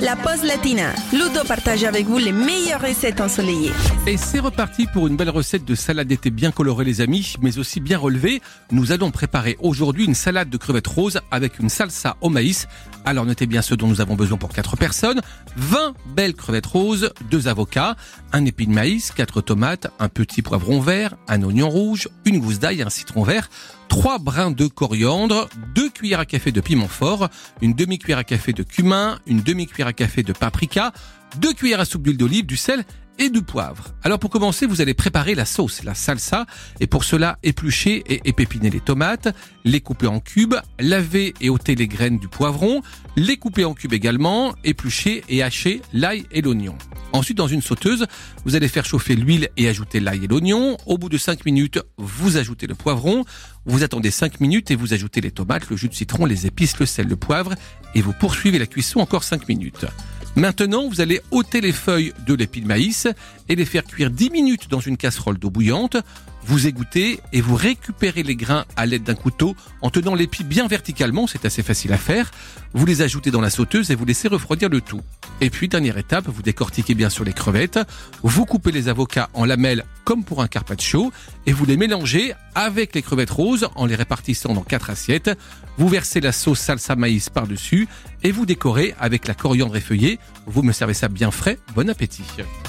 la pause latina. Ludo partage avec vous les meilleures recettes ensoleillées. Et c'est reparti pour une belle recette de salade d'été bien colorée les amis, mais aussi bien relevée. Nous allons préparer aujourd'hui une salade de crevettes roses avec une salsa au maïs. Alors notez bien ce dont nous avons besoin pour 4 personnes. 20 belles crevettes roses, 2 avocats, un épi de maïs, 4 tomates, un petit poivron vert, un oignon rouge, une gousse d'ail, un citron vert, 3 brins de coriandre, 2 cuillères à café de piment fort, une demi-cuillère à café de cumin, une demi-cuillère à café de paprika, 2 cuillères à soupe d'huile d'olive, du sel et du poivre. Alors pour commencer, vous allez préparer la sauce, la salsa, et pour cela éplucher et épépiner les tomates, les couper en cubes, laver et ôter les graines du poivron, les couper en cubes également, éplucher et hacher l'ail et l'oignon. Ensuite, dans une sauteuse, vous allez faire chauffer l'huile et ajouter l'ail et l'oignon. Au bout de 5 minutes, vous ajoutez le poivron. Vous attendez 5 minutes et vous ajoutez les tomates, le jus de citron, les épices, le sel, le poivre et vous poursuivez la cuisson encore 5 minutes. Maintenant, vous allez ôter les feuilles de l'épi de maïs et les faire cuire 10 minutes dans une casserole d'eau bouillante. Vous égouttez et vous récupérez les grains à l'aide d'un couteau en tenant l'épi bien verticalement, c'est assez facile à faire. Vous les ajoutez dans la sauteuse et vous laissez refroidir le tout. Et puis, dernière étape, vous décortiquez bien sur les crevettes, vous coupez les avocats en lamelles comme pour un carpaccio et vous les mélangez avec les crevettes roses en les répartissant dans quatre assiettes. Vous versez la sauce salsa maïs par-dessus et vous décorez avec la coriandre effeuillée. Vous me servez ça bien frais. Bon appétit.